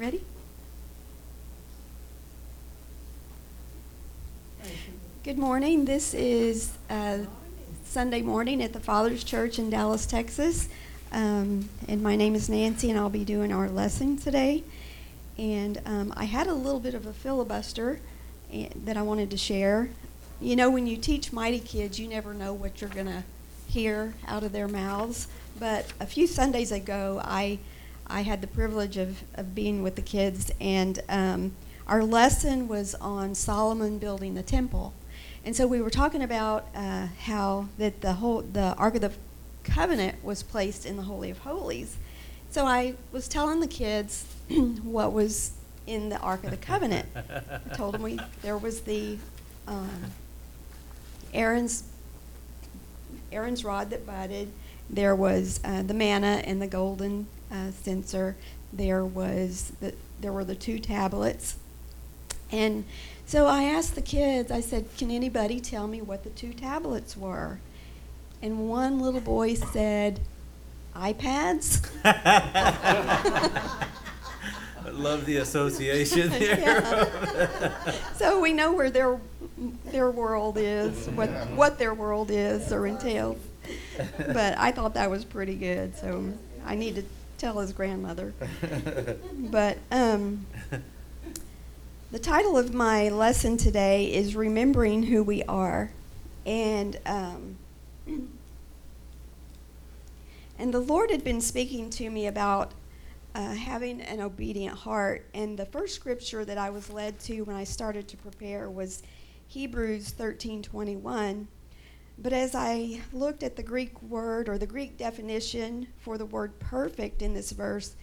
Ready? Good morning. This is uh, Sunday morning at the Father's Church in Dallas, Texas. Um, and my name is Nancy, and I'll be doing our lesson today. And um, I had a little bit of a filibuster eh, that I wanted to share. You know, when you teach mighty kids, you never know what you're going to hear out of their mouths. But a few Sundays ago, I I had the privilege of, of being with the kids, and um, our lesson was on Solomon building the temple. And so we were talking about uh, how that the whole the Ark of the Covenant was placed in the Holy of Holies. So I was telling the kids what was in the Ark of the Covenant. I told them we there was the um, Aaron's Aaron's rod that budded. There was uh, the manna and the golden uh, censer. There was the there were the two tablets, and so I asked the kids. I said, "Can anybody tell me what the two tablets were?" And one little boy said, "iPads." I love the association there. Yeah. so we know where their their world is, what what their world is or entails. But I thought that was pretty good, so I need to tell his grandmother. But um, the title of my lesson today is "Remembering Who We Are," and um, and the Lord had been speaking to me about uh, having an obedient heart. And the first scripture that I was led to when I started to prepare was Hebrews 13:21. But as I looked at the Greek word or the Greek definition for the word perfect in this verse,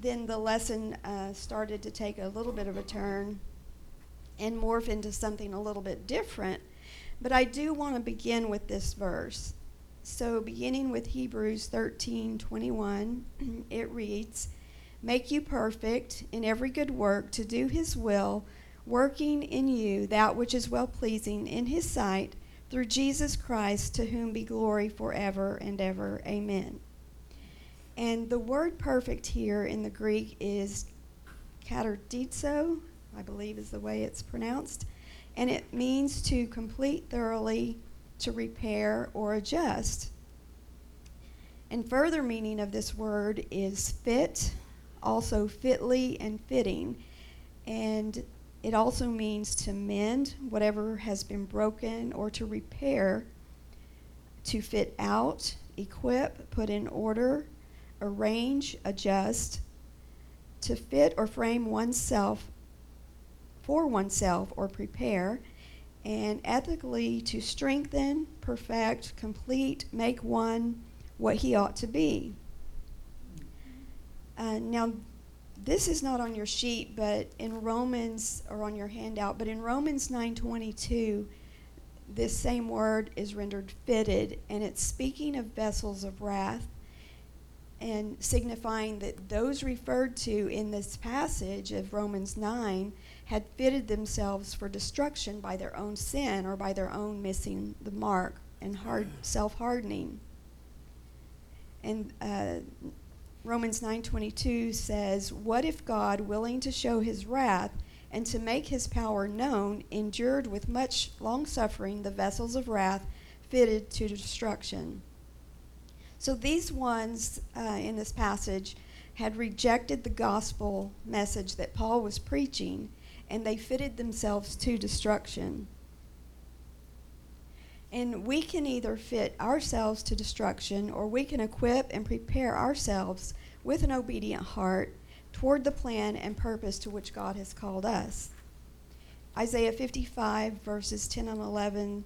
then the lesson uh, started to take a little bit of a turn and morph into something a little bit different. But I do want to begin with this verse. So, beginning with Hebrews 13:21, it reads, "Make you perfect in every good work to do His will, working in you that which is well pleasing in His sight, through Jesus Christ, to whom be glory forever and ever. Amen." And the word perfect here in the Greek is katartizo, I believe is the way it's pronounced, and it means to complete thoroughly, to repair or adjust. And further meaning of this word is fit, also fitly and fitting. And it also means to mend whatever has been broken or to repair, to fit out, equip, put in order, arrange, adjust, to fit or frame oneself for oneself or prepare, and ethically to strengthen, perfect, complete, make one what he ought to be. Uh, now, this is not on your sheet, but in Romans or on your handout, but in Romans 9:22, this same word is rendered fitted, and it's speaking of vessels of wrath and signifying that those referred to in this passage of Romans 9 had fitted themselves for destruction by their own sin or by their own missing the mark and hard self-hardening. And uh, Romans 9:22 says, "What if God, willing to show his wrath and to make his power known, endured with much long-suffering the vessels of wrath fitted to destruction?" So these ones uh, in this passage had rejected the gospel message that Paul was preaching, and they fitted themselves to destruction. And we can either fit ourselves to destruction or we can equip and prepare ourselves with an obedient heart toward the plan and purpose to which God has called us. Isaiah 55, verses 10 and 11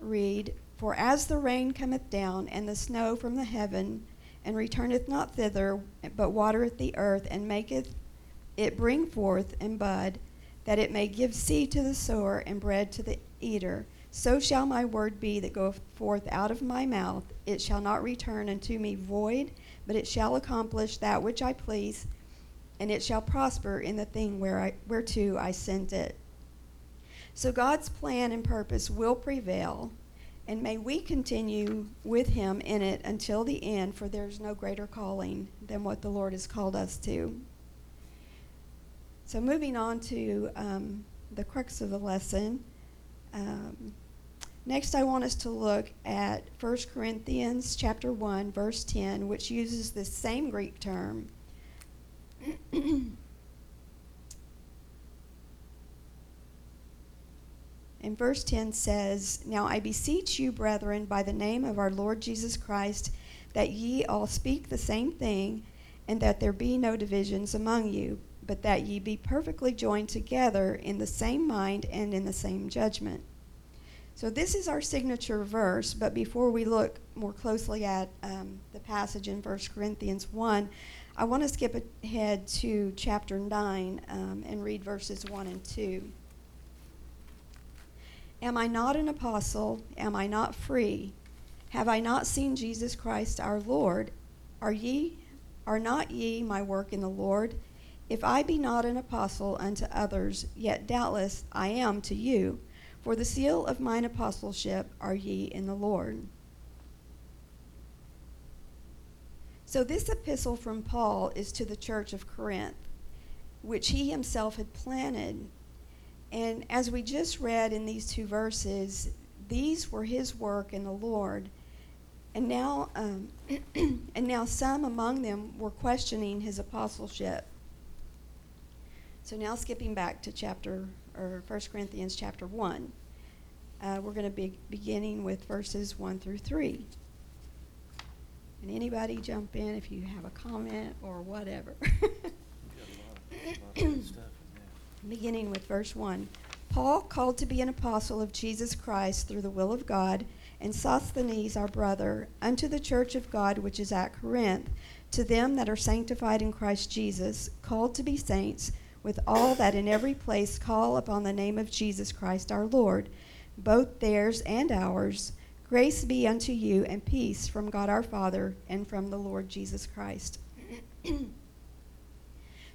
read For as the rain cometh down and the snow from the heaven, and returneth not thither, but watereth the earth, and maketh it bring forth and bud, that it may give seed to the sower and bread to the eater. So shall my word be that goeth forth out of my mouth. It shall not return unto me void, but it shall accomplish that which I please, and it shall prosper in the thing where I, whereto I sent it. So God's plan and purpose will prevail, and may we continue with Him in it until the end, for there's no greater calling than what the Lord has called us to. So moving on to um, the crux of the lesson. Um, next, I want us to look at 1 Corinthians chapter 1, verse 10, which uses the same Greek term. And verse 10 says, Now I beseech you, brethren, by the name of our Lord Jesus Christ, that ye all speak the same thing, and that there be no divisions among you, but that ye be perfectly joined together in the same mind and in the same judgment. So, this is our signature verse, but before we look more closely at um, the passage in 1 Corinthians 1, I want to skip ahead to chapter 9 um, and read verses 1 and 2. Am I not an apostle? Am I not free? Have I not seen Jesus Christ our Lord? Are ye are not ye my work in the Lord? If I be not an apostle unto others, yet doubtless I am to you, for the seal of mine apostleship are ye in the Lord. So this epistle from Paul is to the church of Corinth, which he himself had planted and as we just read in these two verses, these were his work in the Lord. And now, um, and now some among them were questioning his apostleship. So now skipping back to chapter or 1 Corinthians chapter 1. Uh, we're going to be beginning with verses 1 through 3. And anybody jump in if you have a comment or whatever. beginning with verse 1. Paul, called to be an apostle of Jesus Christ through the will of God, and Sosthenes, our brother, unto the church of God which is at Corinth, to them that are sanctified in Christ Jesus, called to be saints, with all that in every place call upon the name of Jesus Christ our Lord, both theirs and ours. Grace be unto you and peace from God our Father and from the Lord Jesus Christ.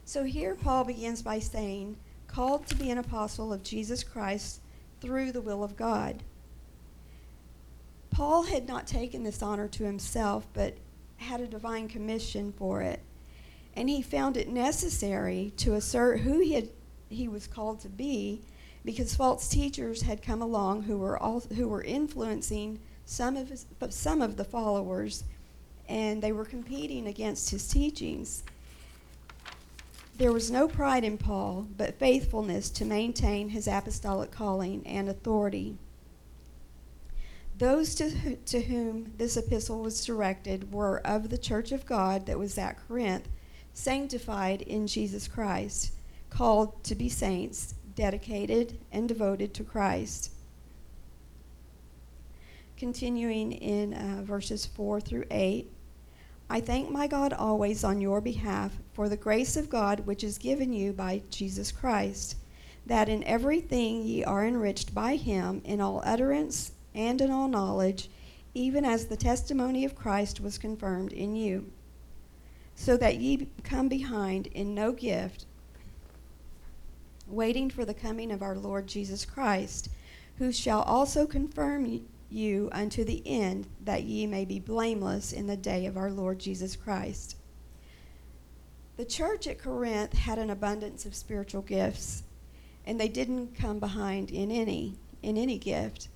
so here Paul begins by saying, called to be an apostle of Jesus Christ through the will of God. Paul had not taken this honor to himself, but had a divine commission for it. And he found it necessary to assert who he, had, he was called to be because false teachers had come along who were, all, who were influencing some of, his, some of the followers, and they were competing against his teachings. There was no pride in Paul, but faithfulness to maintain his apostolic calling and authority. Those to, to whom this epistle was directed were of the church of God that was at Corinth, sanctified in Jesus Christ, called to be saints, dedicated and devoted to Christ. Continuing in uh, verses 4 through 8. I thank my God always on your behalf for the grace of God which is given you by Jesus Christ, that in everything ye are enriched by him in all utterance and in all knowledge, even as the testimony of Christ was confirmed in you, so that ye come behind in no gift, waiting for the coming of our Lord Jesus Christ, who shall also confirm you unto the end, that ye may be blameless in the day of our Lord Jesus Christ. The church at Corinth had an abundance of spiritual gifts, and they didn't come behind in any in any gift.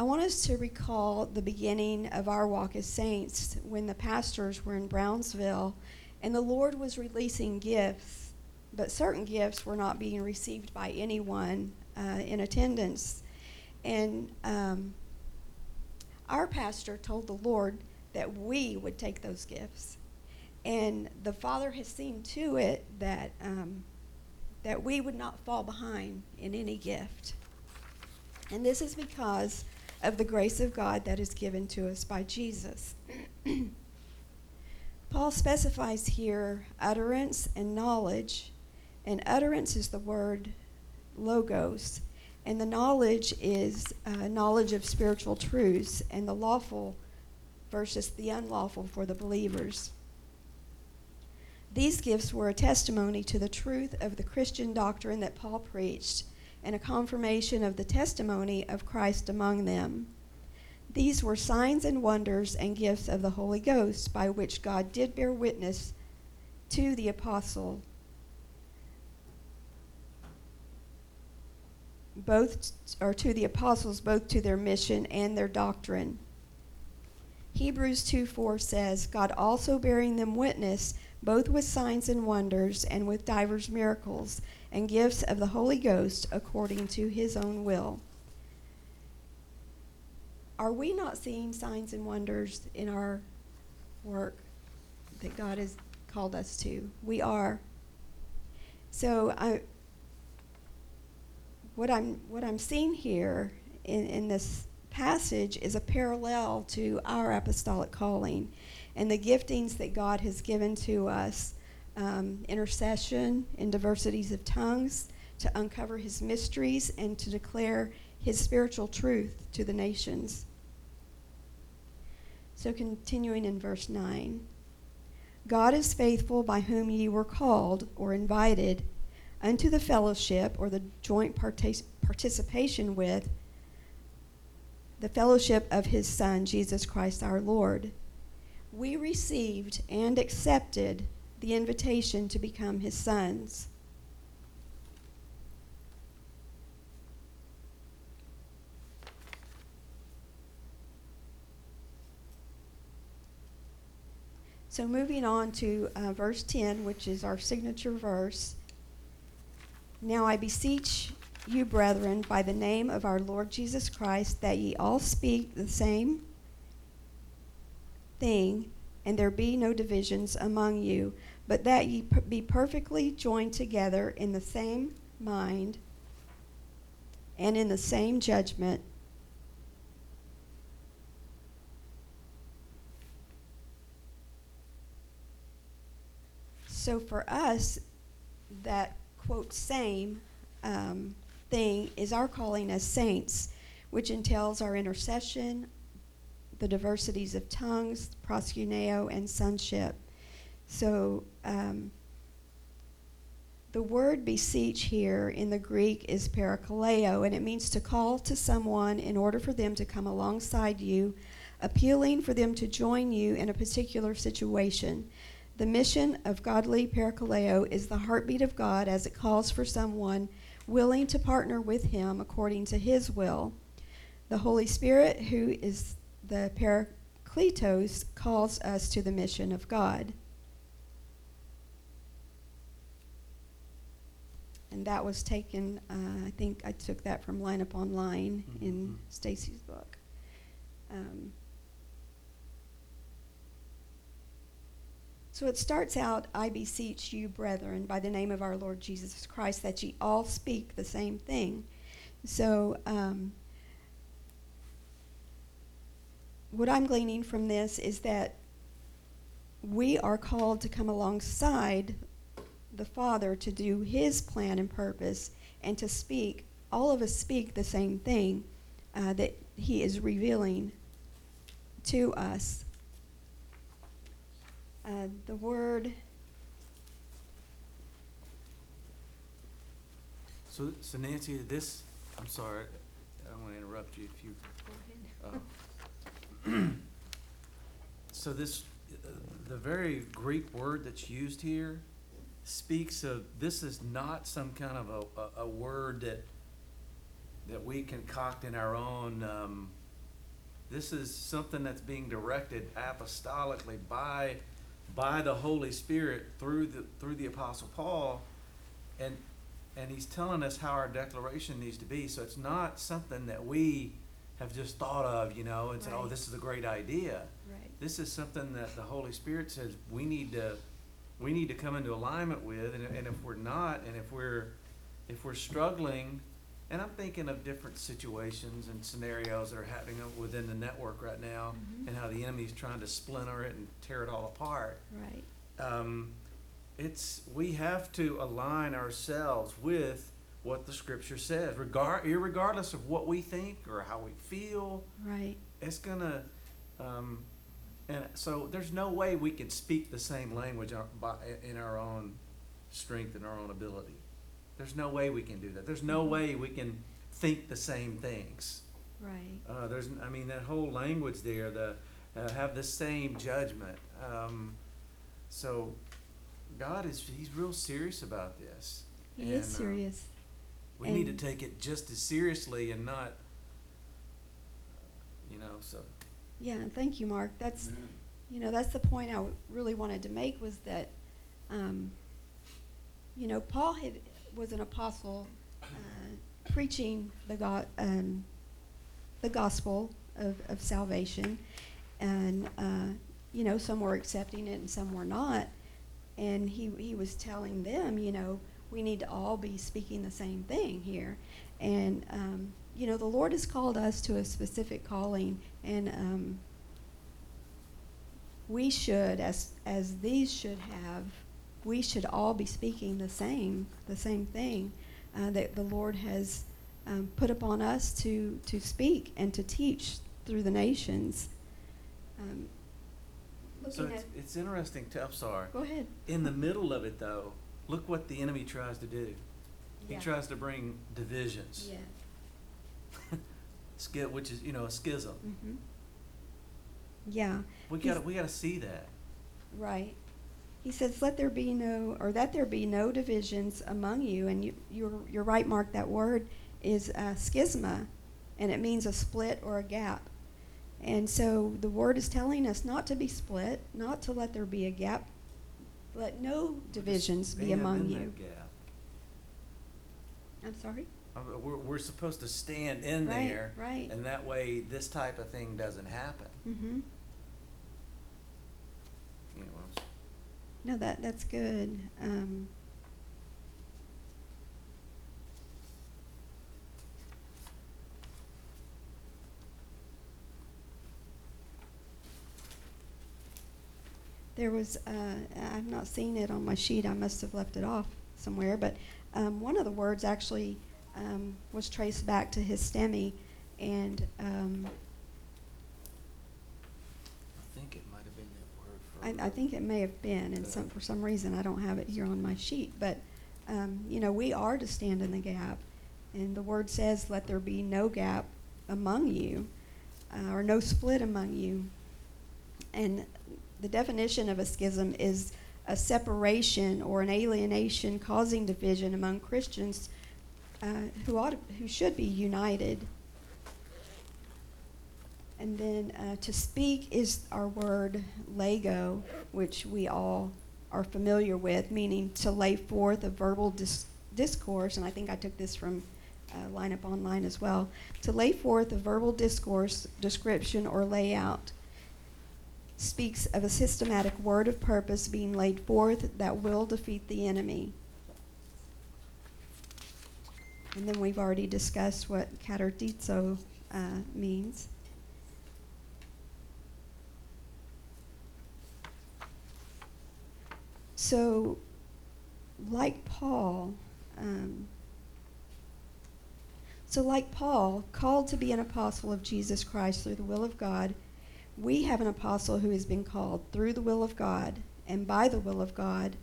I want us to recall the beginning of our walk as saints when the pastors were in Brownsville and the Lord was releasing gifts, but certain gifts were not being received by anyone uh, in attendance. And um, our pastor told the Lord that we would take those gifts. And the Father has seen to it that, um, that we would not fall behind in any gift. And this is because of the grace of God that is given to us by Jesus. Paul specifies here utterance and knowledge, and utterance is the word logos, and the knowledge is uh, knowledge of spiritual truths, and the lawful versus the unlawful for the believers. These gifts were a testimony to the truth of the Christian doctrine that Paul preached and a confirmation of the testimony of Christ among them. These were signs and wonders and gifts of the Holy Ghost by which God did bear witness to the apostle both or to the apostles both to their mission and their doctrine. Hebrews 2 4 says, God also bearing them witness, both with signs and wonders, and with divers miracles, and gifts of the Holy Ghost according to his own will. Are we not seeing signs and wonders in our work that God has called us to? We are. So I, what I'm what I'm seeing here in, in this passage is a parallel to our apostolic calling and the giftings that God has given to us um, intercession in diversities of tongues, to uncover his mysteries, and to declare his spiritual truth to the nations. So, continuing in verse 9 God is faithful by whom ye were called or invited unto the fellowship or the joint partic- participation with the fellowship of his Son, Jesus Christ our Lord. We received and accepted the invitation to become his sons. So, moving on to uh, verse 10, which is our signature verse. Now I beseech you, brethren, by the name of our Lord Jesus Christ, that ye all speak the same thing, and there be no divisions among you, but that ye be perfectly joined together in the same mind and in the same judgment. So for us, that quote same um, thing is our calling as saints, which entails our intercession, the diversities of tongues, proskuneo, and sonship. So um, the word beseech here in the Greek is parakaleo, and it means to call to someone in order for them to come alongside you, appealing for them to join you in a particular situation. The mission of godly parakaleo is the heartbeat of God as it calls for someone willing to partner with Him according to His will. The Holy Spirit, who is the Parakletos, calls us to the mission of God. And that was taken, uh, I think I took that from Line Up Online in Mhm. Stacy's book. Um, So it starts out, I beseech you, brethren, by the name of our Lord Jesus Christ, that ye all speak the same thing. So, um, what I'm gleaning from this is that we are called to come alongside the Father to do His plan and purpose and to speak. All of us speak the same thing uh, that He is revealing to us. Uh, the word So, so Nancy, this, I'm sorry, I don't want to interrupt you if you, uh, so this, uh, the very Greek word that's used here speaks of, this is not some kind of a, a, a word that, that we concoct in our own, um, this is something that's being directed apostolically by, by the Holy Spirit through the, through the Apostle Paul. And, and he's telling us how our declaration needs to be. So it's not something that we have just thought of, you know, and said, oh, this is a great idea. right This is something that the Holy Spirit says we need to, we need to come into alignment with. And, and if we're not, and if we're, if we're struggling, and I'm thinking of different situations and scenarios that are happening within the network right now, Mhm. and how the enemy's trying to splinter it and tear it all apart right um, it's we have to align ourselves with what the scripture says, regard irregardless of what we think or how we feel. right It's gonna, um, and so there's no way we can speak the same language our- by, in our own strength and our own ability. There's no way we can do that. There's no Mhm. way we can think the same things. right Uh, there's, I mean, that whole language there, the, uh, have the same judgment. Um, so God is, he's real serious about this. he is And, uh, serious We need to And- take it just as seriously and not, you know, so. Yeah, and thank you, Mark. That's, you know, that's the point I w- really wanted to make was that, um, you know, Paul had, was an apostle, uh, preaching the go- um, the gospel of, of salvation. And, uh, you know, some were accepting it and some were not. And he, he was telling them, you know, we need to all be speaking the same thing here. And, um, you know, the Lord has called us to a specific calling, and um, we should, as, as these should have, we should all be speaking the same, the same thing uh, that the Lord has um, put upon us to, to speak and to teach through the nations. Um, So it's, it's interesting, to, I'm sorry. go ahead. In the middle of it though, look what the enemy tries to do. He tries to bring divisions. Yeah. Ski- which is, you know, a schism. hmm Yeah. We He's- gotta, we gotta see that. Right. He says, "Let there be no, or that there be no divisions among you." And you, you're, you're right, Mark. That word is uh, schisma, and it means a split or a gap. And so the word is telling us not to be split, not to let there be a gap. Let no divisions be Stand among in you. gap. I'm sorry. We're, we're supposed to stand in Right, there. right. And that way, this type of thing doesn't happen. Mm-hmm. You know, No, that that's good. Um, there was, uh, I've not seen it on my sheet. I must have left it off somewhere. But um, one of the words actually um, was traced back to his histemi, and um, I think it might have been that word for. I, I think it may have been, and some, for some reason, I don't have it here on my sheet, but, um, you know, we are to stand in the gap. And the word says, let there be no gap among you, uh, or no split among you. And the definition of a schism is a separation or an alienation causing division among Christians uh, who ought who should be united. And then uh, to speak is our word lego, which we all are familiar with, meaning to lay forth a verbal dis- discourse. And I think I took this from uh, Lineup Online as well. To lay forth a verbal discourse, description, or layout speaks of a systematic word of purpose being laid forth that will defeat the enemy. And then we've already discussed what katartizo uh, means. So, like Paul, um, so like Paul, called to be an apostle of Jesus Christ through the will of God, we have an apostle who has been called through the will of God and by the will of God,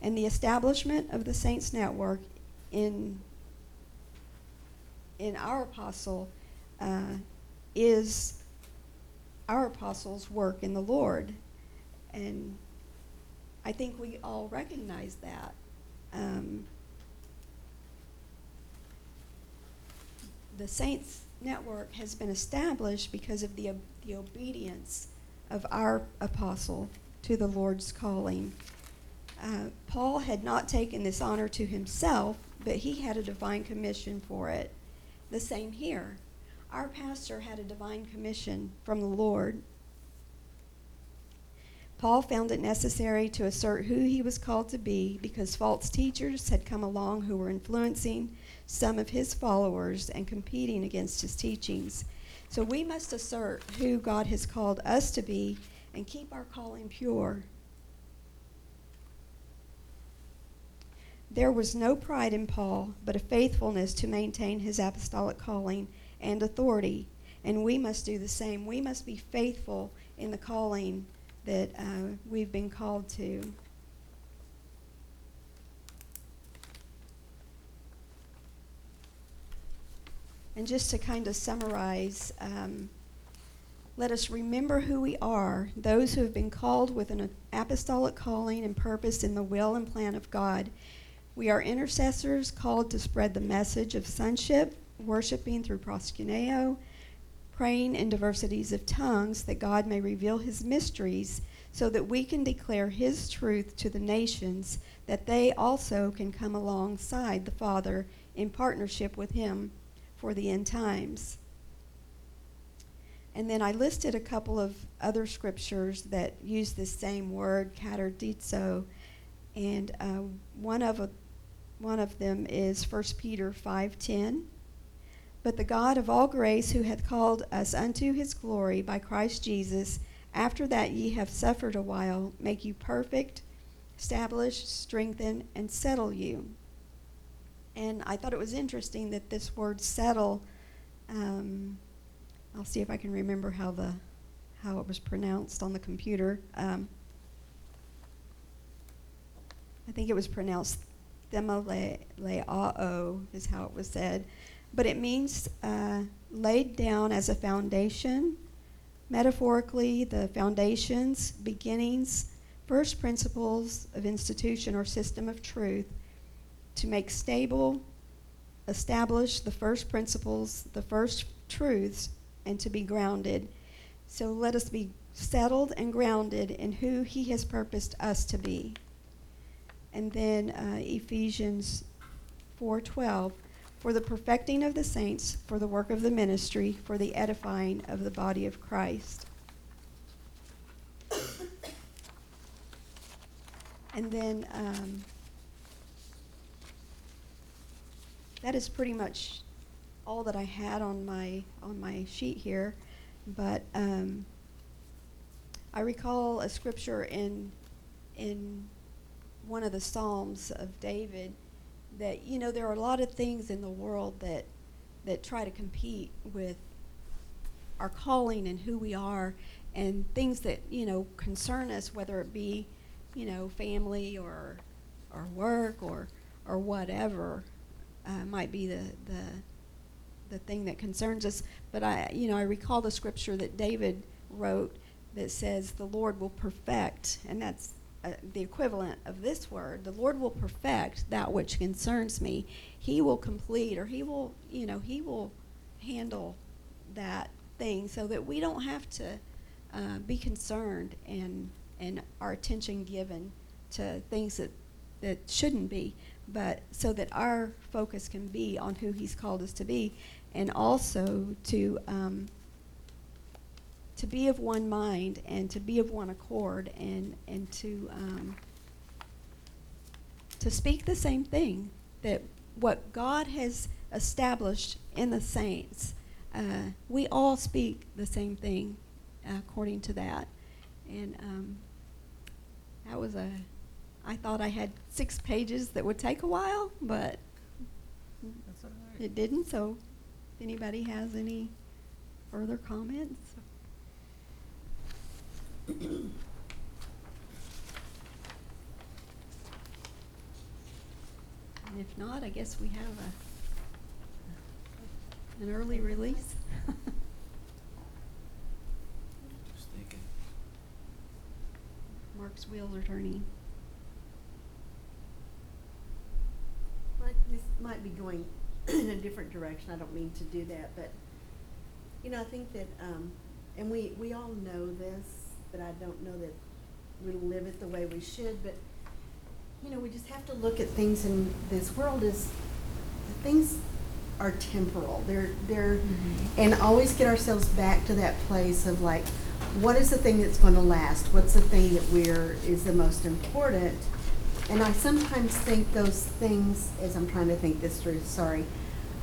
and the establishment of the Saints Network in in our apostle uh, is our apostle's work in the Lord, and I think we all recognize that. Um, the Saints Network has been established because of the, the obedience of our apostle to the Lord's calling. Uh, Paul had not taken this honor to himself, but he had a divine commission for it. The same here. Our pastor had a divine commission from the Lord. Paul found it necessary to assert who he was called to be because false teachers had come along who were influencing some of his followers and competing against his teachings. So we must assert who God has called us to be and keep our calling pure. There was no pride in Paul, but a faithfulness to maintain his apostolic calling and authority. And we must do the same. We must be faithful in the calling that uh, we've been called to. And just to kind of summarize, um, let us remember who we are, those who have been called with an apostolic calling and purpose in the will and plan of God. We are intercessors called to spread the message of sonship, worshiping through proskuneo, praying in diversities of tongues that God may reveal his mysteries so that we can declare his truth to the nations that they also can come alongside the Father in partnership with him for the end times. And then I listed a couple of other scriptures that use this same word, katartizo, and uh, one of one of them is 1 Peter 5:10. But the God of all grace, who hath called us unto his glory by Christ Jesus, after that ye have suffered a while, make you perfect, establish, strengthen, and settle you. And I thought it was interesting that this word settle, um, I'll see if I can remember how the how it was pronounced on the computer. Um, I think it was pronounced themaleao is how it was said, but it means uh, laid down as a foundation. Metaphorically, the foundations, beginnings, first principles of institution or system of truth to make stable, establish the first principles, the first truths, and to be grounded. So let us be settled and grounded in who He has purposed us to be. And then uh, Ephesians 4:12, for the perfecting of the saints, for the work of the ministry, for the edifying of the body of Christ. And then um, that is pretty much all that I had on my on my sheet here. But um, I recall a scripture in in one of the Psalms of David that you know there are a lot of things in the world that that try to compete with our calling and who we are and things that you know concern us whether it be you know family or or work or or whatever uh, might be the the the thing that concerns us. But I you know I recall the scripture that David wrote that says the Lord will perfect and that's uh, the equivalent of this word the Lord will perfect that which concerns me. He will complete or he will you know he will handle that thing so that we don't have to uh, be concerned and and our attention given to things that that shouldn't be but so that our focus can be on who he's called us to be and also to um, to be of one mind and to be of one accord and and to um, to speak the same thing that what God has established in the saints uh, we all speak the same thing according to that. And um, that was a I thought I had six pages that would take a while but right. it didn't. So if anybody has any further comments And if not, I guess we have a, an early release. Just thinking. Mark's wheels are turning. Well, this might be going in a different direction, I don't mean to do that, but, you know, I think that, um, and we, we all know this, but I don't know that we live it the way we should, but, you know, we just have to look at things in this world as, things are temporal, they're, they're, mm-hmm. and always get ourselves back to that place of like, what is the thing that's gonna last? What's the thing that we're, is the most important? And I sometimes think those things, as I'm trying to think this through, sorry,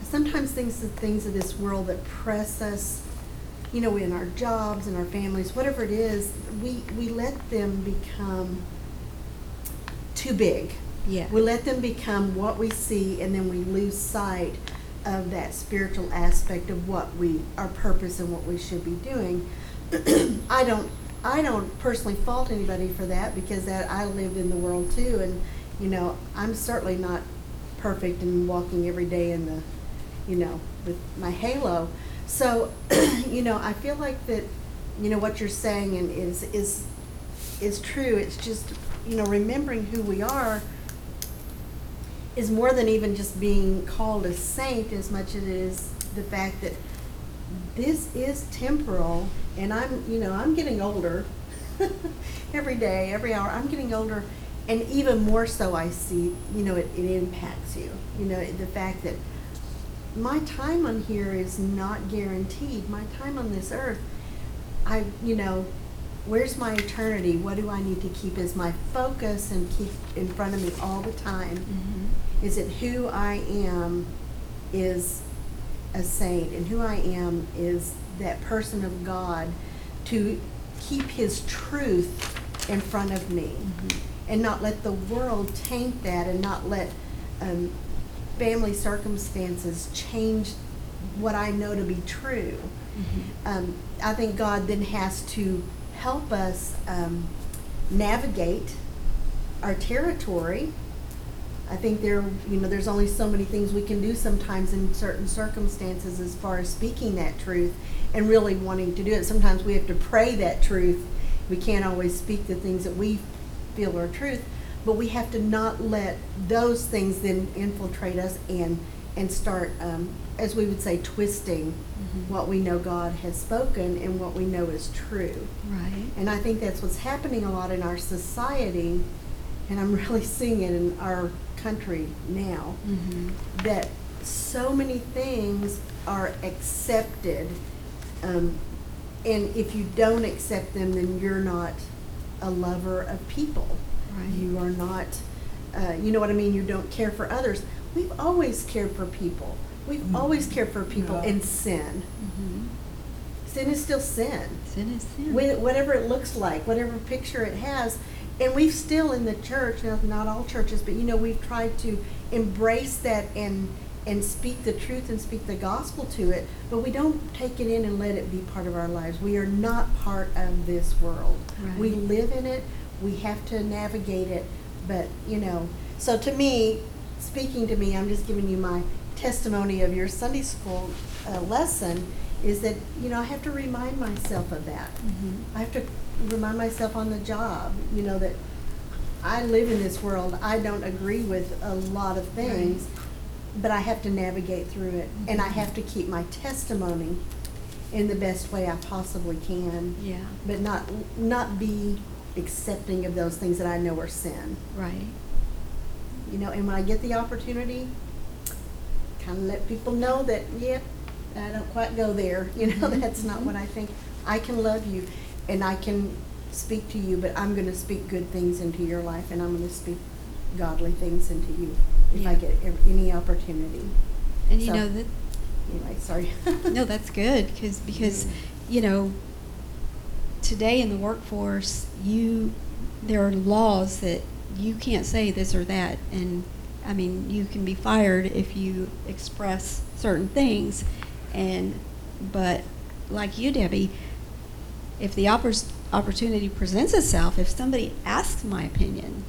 sometimes think the things of this world that press us, you know, in our jobs and our families, whatever it is, we, we let them become too big. Yeah. We let them become what we see and then we lose sight of that spiritual aspect of what we, our purpose and what we should be doing. I don't, I don't personally fault anybody for that because that, I lived in the world too and, you know, I'm certainly not perfect and walking every day in the, you know, with my halo. So, you know, I feel like that, you know, what you're saying and is, is, is true. It's just, you know, remembering who we are is more than even just being called a saint as much as it is the fact that this is temporal and I'm, you know, I'm getting older every day, every hour. I'm getting older and even more so I see, you know, it, it impacts you. You know, the fact that my time on here is not guaranteed. My time on this earth, I, you know, where's my eternity? What do I need to keep as my focus and keep in front of me all the time? Mhm. Is it who I am is a saint, and who I am is that person of God to keep His truth in front of me, Mhm. and not let the world taint that, and not let um, family circumstances change what I know to be true. Mhm. Um, I think God then has to help us um, navigate our territory. I think there, you know, there's only so many things we can do sometimes in certain circumstances as far as speaking that truth and really wanting to do it. Sometimes we have to pray that truth. We can't always speak the things that we feel are truth, but we have to not let those things then infiltrate us and and start, um, as we would say, twisting Mhm. what we know God has spoken and what we know is true. Right. And I think that's what's happening a lot in our society, and I'm really seeing it in our country now, Mhm. that so many things are accepted. Um, and if you don't accept them, then you're not a lover of people. Right. You are not, uh, you know what I mean? You don't care for others. We've always cared for people. We've Mm. always cared for people Yeah. in sin. Mhm. Sin is still sin. Sin is sin. Wh- whatever it looks like, whatever picture it has. And we've still in the church, now not all churches, but you know, we've tried to embrace that and and speak the truth and speak the gospel to it, but we don't take it in and let it be part of our lives. We are not part of this world. We live in it, we have to navigate it, but you know, so to me, speaking to me, I'm just giving you my testimony of your Sunday school uh, lesson is that, you know, I have to remind myself of that. Mhm. I have to remind myself on the job, you know, that I live in this world. I don't agree with a lot of things, but I have to navigate through it. And I Mhm. have to keep my testimony in the best way I possibly can, Yeah. but not, not be accepting of those things that I know are sin. Right. You know, and when I get the opportunity, kind of let people know that, yeah, I don't quite go there. You know, Mhm, that's not what I think. I can love you and I can speak to you, but I'm going to speak good things into your life and I'm going to speak godly things into you if I get any opportunity. And you So- know that Anyway, sorry. no, that's good because because you know today in the workforce, you there are laws that you can't say this or that, and I mean you can be fired if you express certain things, and but like you, Debbie, if the oppor- opportunity presents itself, if somebody asks my opinion,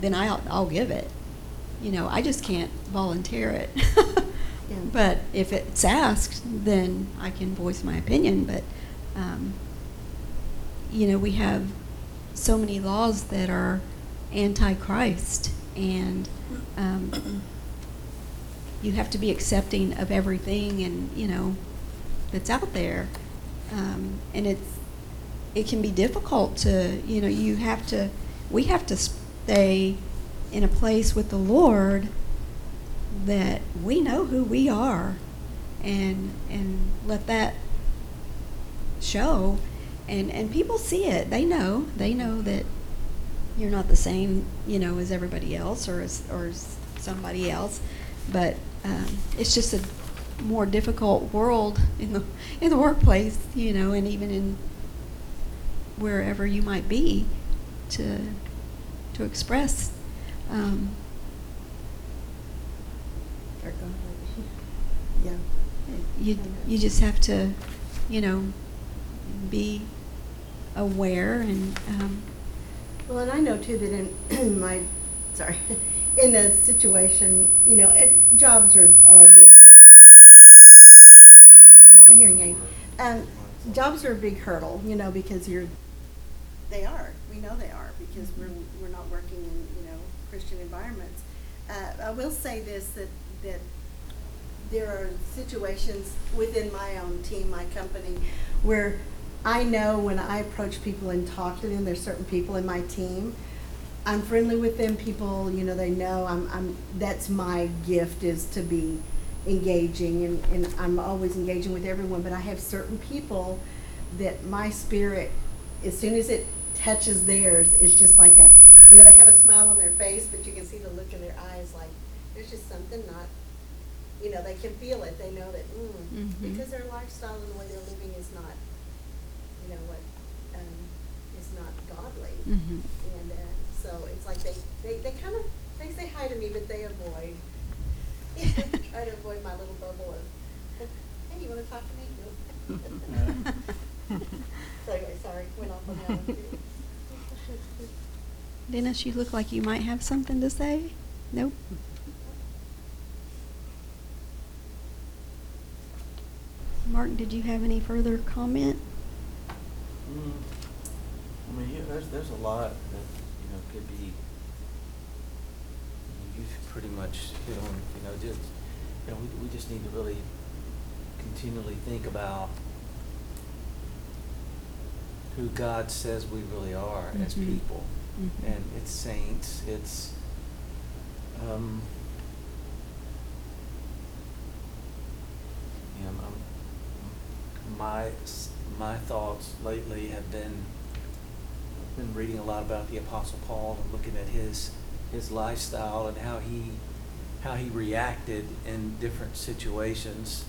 then I'll I'll give it. You know, I just can't volunteer it. Yeah. But if it's asked, then I can voice my opinion, but, um, you know, we have so many laws that are anti-Christ, and, um, you have to be accepting of everything and, you know, that's out there. Um, and it's, it can be difficult to, you know, you have to, we have to stay in a place with the Lord that we know who we are and and let that show and and people see it. They know. They know that you're not the same you know as everybody else or as or as somebody else. But um, it's just a more difficult world in the in the workplace you know and even in wherever you might be to to express um, Yeah. you you just have to, you know, be aware and um, Well, and I know too that in my, sorry, in a situation, you know, it, jobs are, are a big hurdle. Not my hearing aid. Um, jobs are a big hurdle, you know, because you're, they are, we know they are, because we're, we're not working in, you know, Christian environments. uh, I will say this, that, that there are situations within my own team, my company, where I know when I approach people and talk to them, there's certain people in my team. I'm friendly with them, people, you know, they know I'm, I'm, that's my gift is to be engaging and, and I'm always engaging with everyone, but I have certain people that my spirit, as soon as it touches theirs, it's just like a, you know, they have a smile on their face, but you can see the look in their eyes, like, there's just something not, you know, they can feel it, they know that, mm, Mhm. because their lifestyle and the way they're living is not, you know, what, um, is not godly. Mhm. And, uh, so it's like they, they, they kind of, they say hi to me, but they avoid. Try to avoid my little bubble of, hey, you wanna talk to me? Nope. So anyway, sorry, went off on that one too. Dennis, you look like you might have something to say? Nope. Mark, did you have any further comment? Mm, I mean, yeah, there's, there's a lot that, you know, could be, you've pretty much hit on, you know, just, you know, we, we just need to really continually think about who God says we really are as Mhm. people. Mhm. And it's saints, it's, um, you know, um, my, s- my thoughts lately have been, been reading a lot about the Apostle Paul and looking at his, his lifestyle and how he, how he reacted in different situations.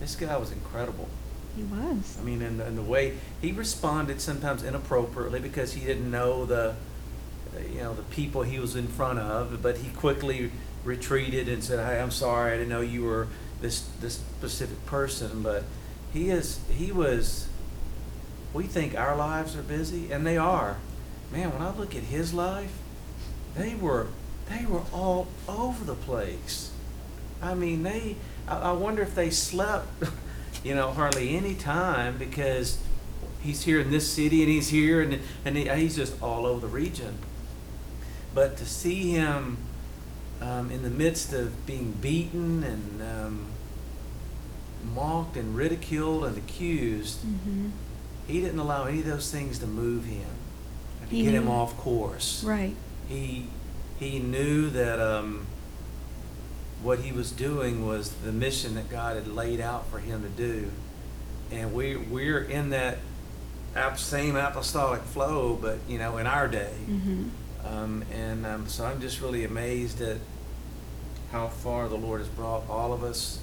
This guy was incredible. He was. I mean, and, and the way he responded sometimes inappropriately because he didn't know the, you know, the people he was in front of, but he quickly retreated and said, "Hey, I'm sorry, I didn't know you were this this specific person." But he is he was. We think our lives are busy, and they are. Man, when I look at his life, they were they were all over the place. I mean, they. I, I wonder if they slept, you know, hardly any time because he's here in this city and he's here and and he, he's just all over the region. But to see him um, in the midst of being beaten and um, mocked and ridiculed and accused, Mm-hmm. He didn't allow any of those things to move him, and to He get him knew- off course Right. he he knew that um, what he was doing was the mission that God had laid out for him to do, and we we're in that ap- same apostolic flow, but you know, in our day, Mm-hmm. um, and um, so I'm just really amazed at how far the Lord has brought all of us,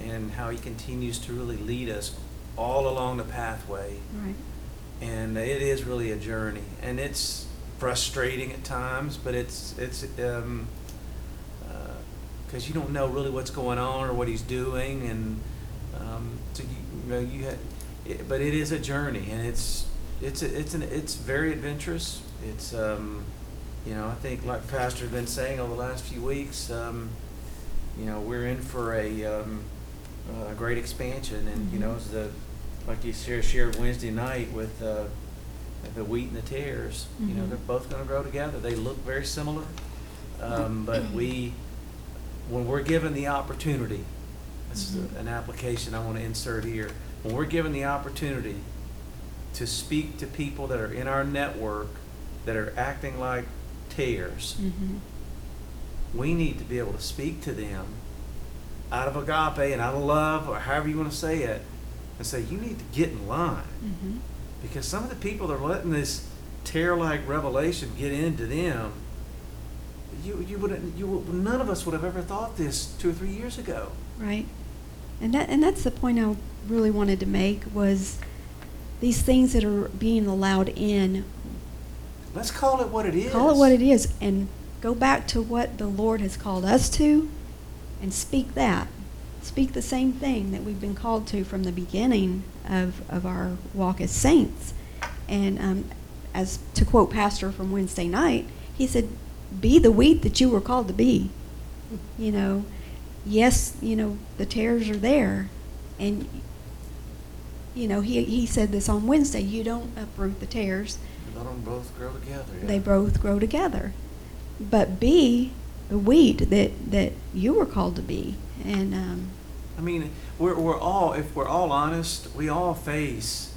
and how He continues to really lead us all along the pathway Right. and it is really a journey and it's frustrating at times but it's it's um because you don't know really what's going on or what he's doing and um so you, you know you had it, but it is a journey and it's it's a, it's an it's very adventurous it's um you know i think like pastor's been saying over the last few weeks um you know we're in for a um a great expansion and you know Mhm. as the like you share, shared Wednesday night with uh, the wheat and the tares. You know, Mhm. they're both going to grow together. They look very similar, um, but we, when we're given the opportunity, this is Mhm. an application I want to insert here. When we're given the opportunity to speak to people that are in our network that are acting like tares, Mm-hmm. we need to be able to speak to them out of agape and out of love, or however you want to say it, and say, you need to get in line. Mm-hmm. Because some of the people that are letting this tare like revelation get into them, you you wouldn't you would- none of us would have ever thought this two or three years ago. Right. And that and that's the point I really wanted to make was these things that are being allowed in, Let's call it what it is. call it what it is and go back to what the Lord has called us to and speak that. Speak the same thing that we've been called to from the beginning of, of our walk as saints. And um, as to quote Pastor from Wednesday night, he said, Be the wheat that you were called to be. You know, yes, you know, the tares are there. And, you know, he, he said this on Wednesday you don't uproot the tares, Let them both grow together. they both grow together. But be the wheat that, that you were called to be. And, um, I mean, we're, we're all, if we're all honest, we all face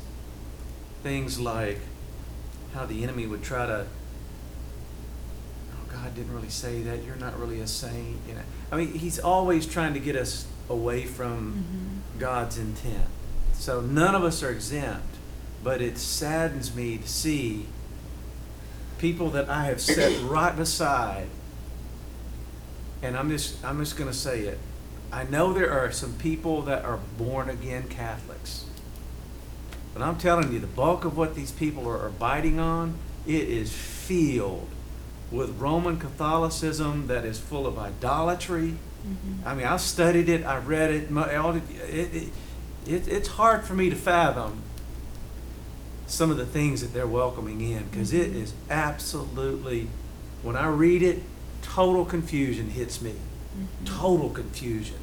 things like how the enemy would try to, oh, God didn't really say that, you're not really a saint, you know. I mean, he's always trying to get us away from mhm. God's intent. So none of us are exempt, but it saddens me to see people that I have set right beside. And I'm just I'm just gonna say it. I know there are some people that are born again Catholics. But I'm telling you, the bulk of what these people are, are biting on, it is filled with Roman Catholicism that is full of idolatry, Mhm. I mean, I studied it, I read it, all it, it, it, it's hard for me to fathom some of the things that they're welcoming in because it Mhm. is absolutely, when I read it, total confusion hits me. Mhm. Total confusion.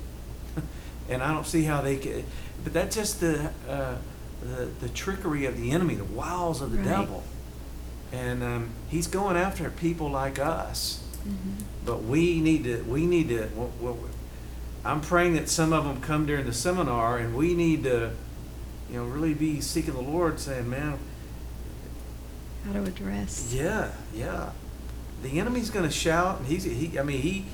And I don't see how they could. but that's just the, uh, the, the trickery of the enemy, the wiles of the Right. devil. And um, he's going after people like us. Mhm. But we need to, we need to, well, well, I'm praying that some of them come during the seminar and we need to, you know, really be seeking the Lord saying, man, How to address. yeah, yeah. The enemy's gonna shout and he's, he, I mean, he,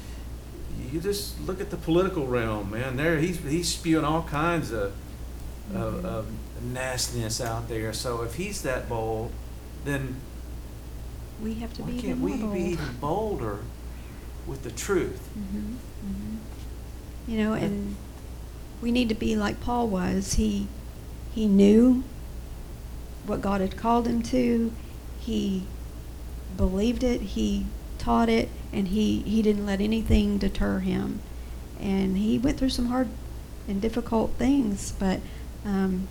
you just look at the political realm, man, there, he's, he's spewing all kinds of, of, Mhm. of nastiness out there. So if he's that bold, then We have to why be can't even we more be even bolder with the truth? Mhm, mhm. You know, and we need to be like Paul was. He he knew what God had called him to. He believed it. He taught it, and he he didn't let anything deter him. And he went through some hard and difficult things, but um,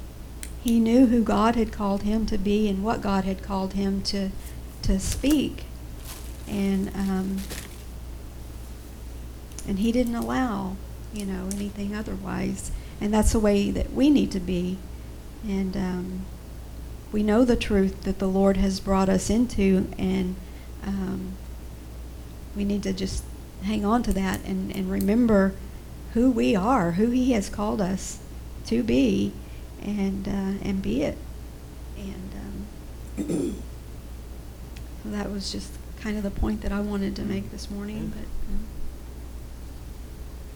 he knew who God had called him to be and what God had called him to to speak. And um, and he didn't allow you know anything otherwise and that's the way that we need to be and um, we know the truth that the lord has brought us into and um, we need to just hang on to that and, and remember who we are who he has called us to be and uh, and be it. And um, so that was just kind of the point that i wanted to make this morning but um,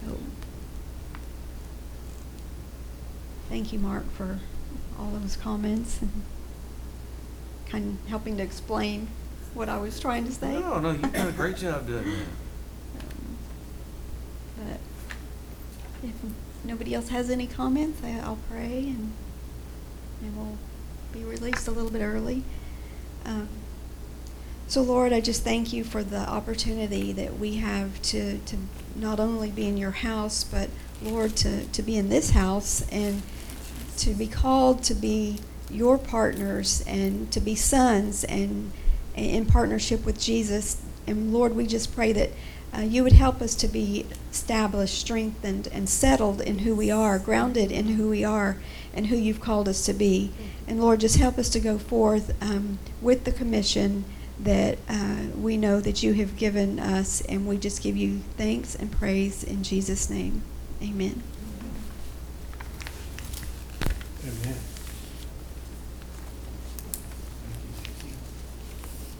so, thank you, Mark, for all those comments and kind of helping to explain what I was trying to say. No, no, you've done a great job doing that. Um, But if nobody else has any comments, I- I'll pray and, and we'll be released a little bit early. Um, So Lord, I just thank you for the opportunity that we have to, to not only be in your house, but Lord, to, to be in this house and to be called to be your partners and to be sons and in partnership with Jesus. And Lord, we just pray that uh, you would help us to be established, strengthened, and settled in who we are, grounded in who we are and who you've called us to be. And Lord, just help us to go forth um, with the commission that uh, we know that you have given us. And we just give you thanks and praise in Jesus' name. Amen. Amen.